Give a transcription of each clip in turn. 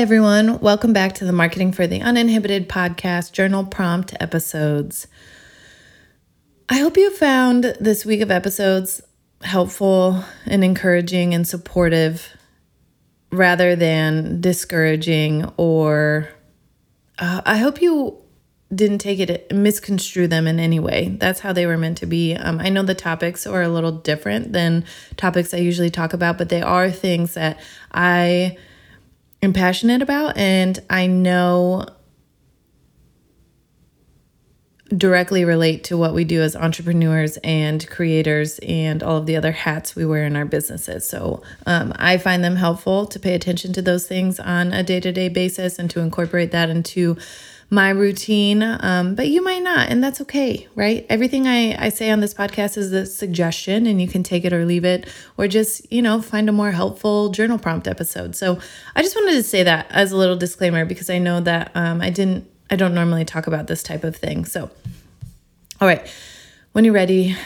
Everyone. Welcome back to the Marketing for the Uninhibited podcast journal prompt episodes. I hope you found this week of episodes helpful and encouraging and supportive rather than discouraging or uh, I hope you didn't take it misconstrue them in any way that's how they were meant to be um, i know the topics are a little different than topics i usually talk about but they are things that i am passionate about and I know directly relate to what we do as entrepreneurs and creators and all of the other hats we wear in our businesses. So um, I find them helpful to pay attention to those things on a day to day basis and to incorporate that into my routine, um, but you might not, and that's okay, right? Everything I, I say on this podcast is a suggestion, and you can take it or leave it, or just, you know, find a more helpful journal prompt episode. So I just wanted to say that as a little disclaimer because I know that um, I didn't, I don't normally talk about this type of thing. So, all right, when you're ready,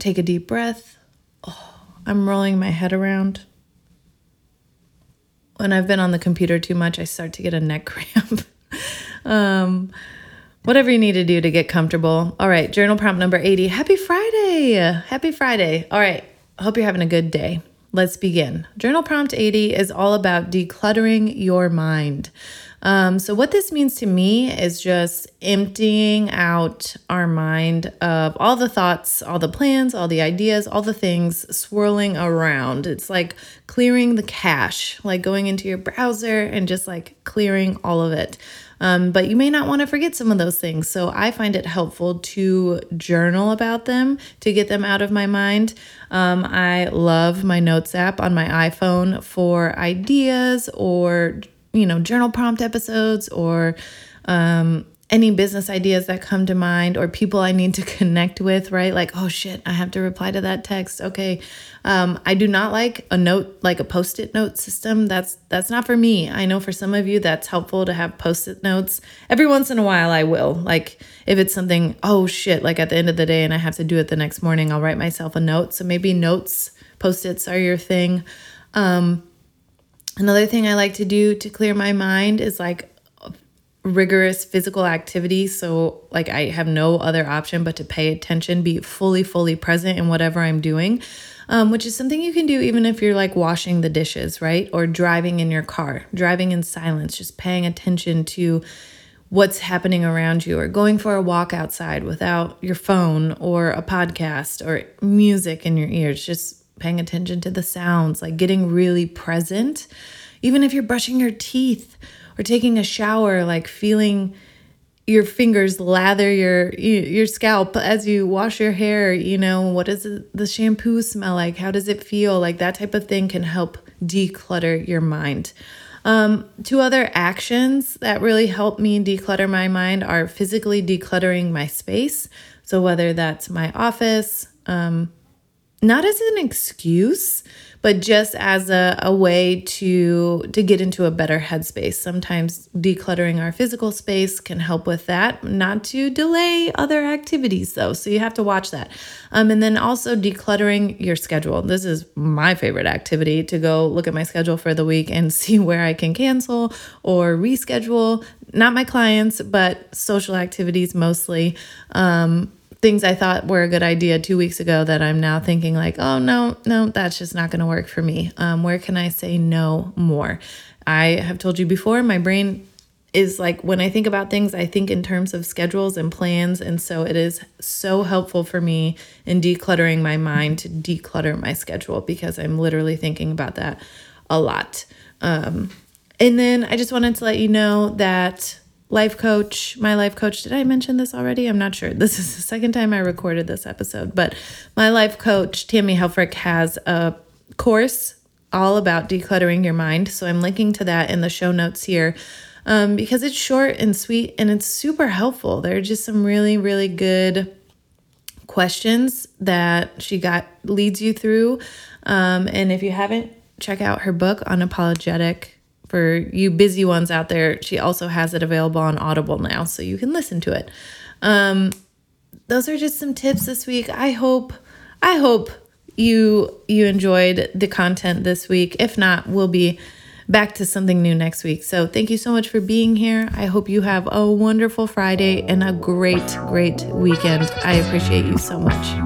take a deep breath. Oh, I'm rolling my head around when I've been on the computer too much, I start to get a neck cramp um, whatever you need to do to get comfortable. All right, journal prompt number 80. Happy Friday. Happy Friday. All right, hope you're having a good day. Let's begin. Journal prompt 80 is all about decluttering your mind. Um, so, what this means to me is just emptying out our mind of all the thoughts, all the plans, all the ideas, all the things swirling around. It's like clearing the cache, like going into your browser and just like clearing all of it. Um, but you may not want to forget some of those things. So I find it helpful to journal about them to get them out of my mind. Um, I love my notes app on my iPhone for ideas or you know, journal prompt episodes or um, any business ideas that come to mind or people I need to connect with, right? Like, oh shit, I have to reply to that text. Okay. Um, I do not like a note, like a post-it note system. That's that's not for me. I know for some of you that's helpful to have post-it notes. Every once in a while I will. Like if it's something, oh shit, like at the end of the day and I have to do it the next morning, I'll write myself a note. So maybe notes, post-its are your thing. Um, Another thing I like to do to clear my mind is like rigorous physical activity. So, like, I have no other option but to pay attention, be fully, fully present in whatever I'm doing, um, which is something you can do even if you're like washing the dishes, right? Or driving in your car, driving in silence, just paying attention to what's happening around you, or going for a walk outside without your phone or a podcast or music in your ears. Just paying attention to the sounds, like getting really present. Even if you're brushing your teeth or taking a shower, like feeling your fingers lather your your scalp as you wash your hair, you know, what does the shampoo smell like? How does it feel? Like that type of thing can help declutter your mind. Um, two other actions that really help me declutter my mind are physically decluttering my space. So, whether that's my office, um, not as an excuse but just as a, a way to to get into a better headspace. Sometimes decluttering our physical space can help with that not to delay other activities though so you have to watch that. Um, and then also decluttering your schedule. This is my favorite activity to go look at my schedule for the week and see where i can cancel or reschedule. Not my clients but social activities mostly. Um, things I thought were a good idea two weeks ago that I'm now thinking like, oh no, no, that's just not going to work for me. Um, where can I say no more? I have told you before, my brain is like when I think about things, I think in terms of schedules and plans. And so it is so helpful for me in decluttering my mind to declutter my schedule because I'm literally thinking about that a lot. Um, and then I just wanted to let you know that life coach, my life coach, did I mention this already? I'm not sure. This is the second time I recorded this episode, but my life coach, Tammy Helfrich, has a course all about decluttering your mind. So I'm linking to that in the show notes here um, because it's short and sweet and it's super helpful. There are just some really, really good questions that she got leads you through. Um, and if you haven't, check out her book, Unapologetic. For you busy ones out there, she also has it available on Audible now, so you can listen to it. Um, those are just some tips this week. I hope, I hope you you enjoyed the content this week. If not, we'll be back to something new next week. So thank you so much for being here. I hope you have a wonderful Friday and a great, great weekend. I appreciate you so much.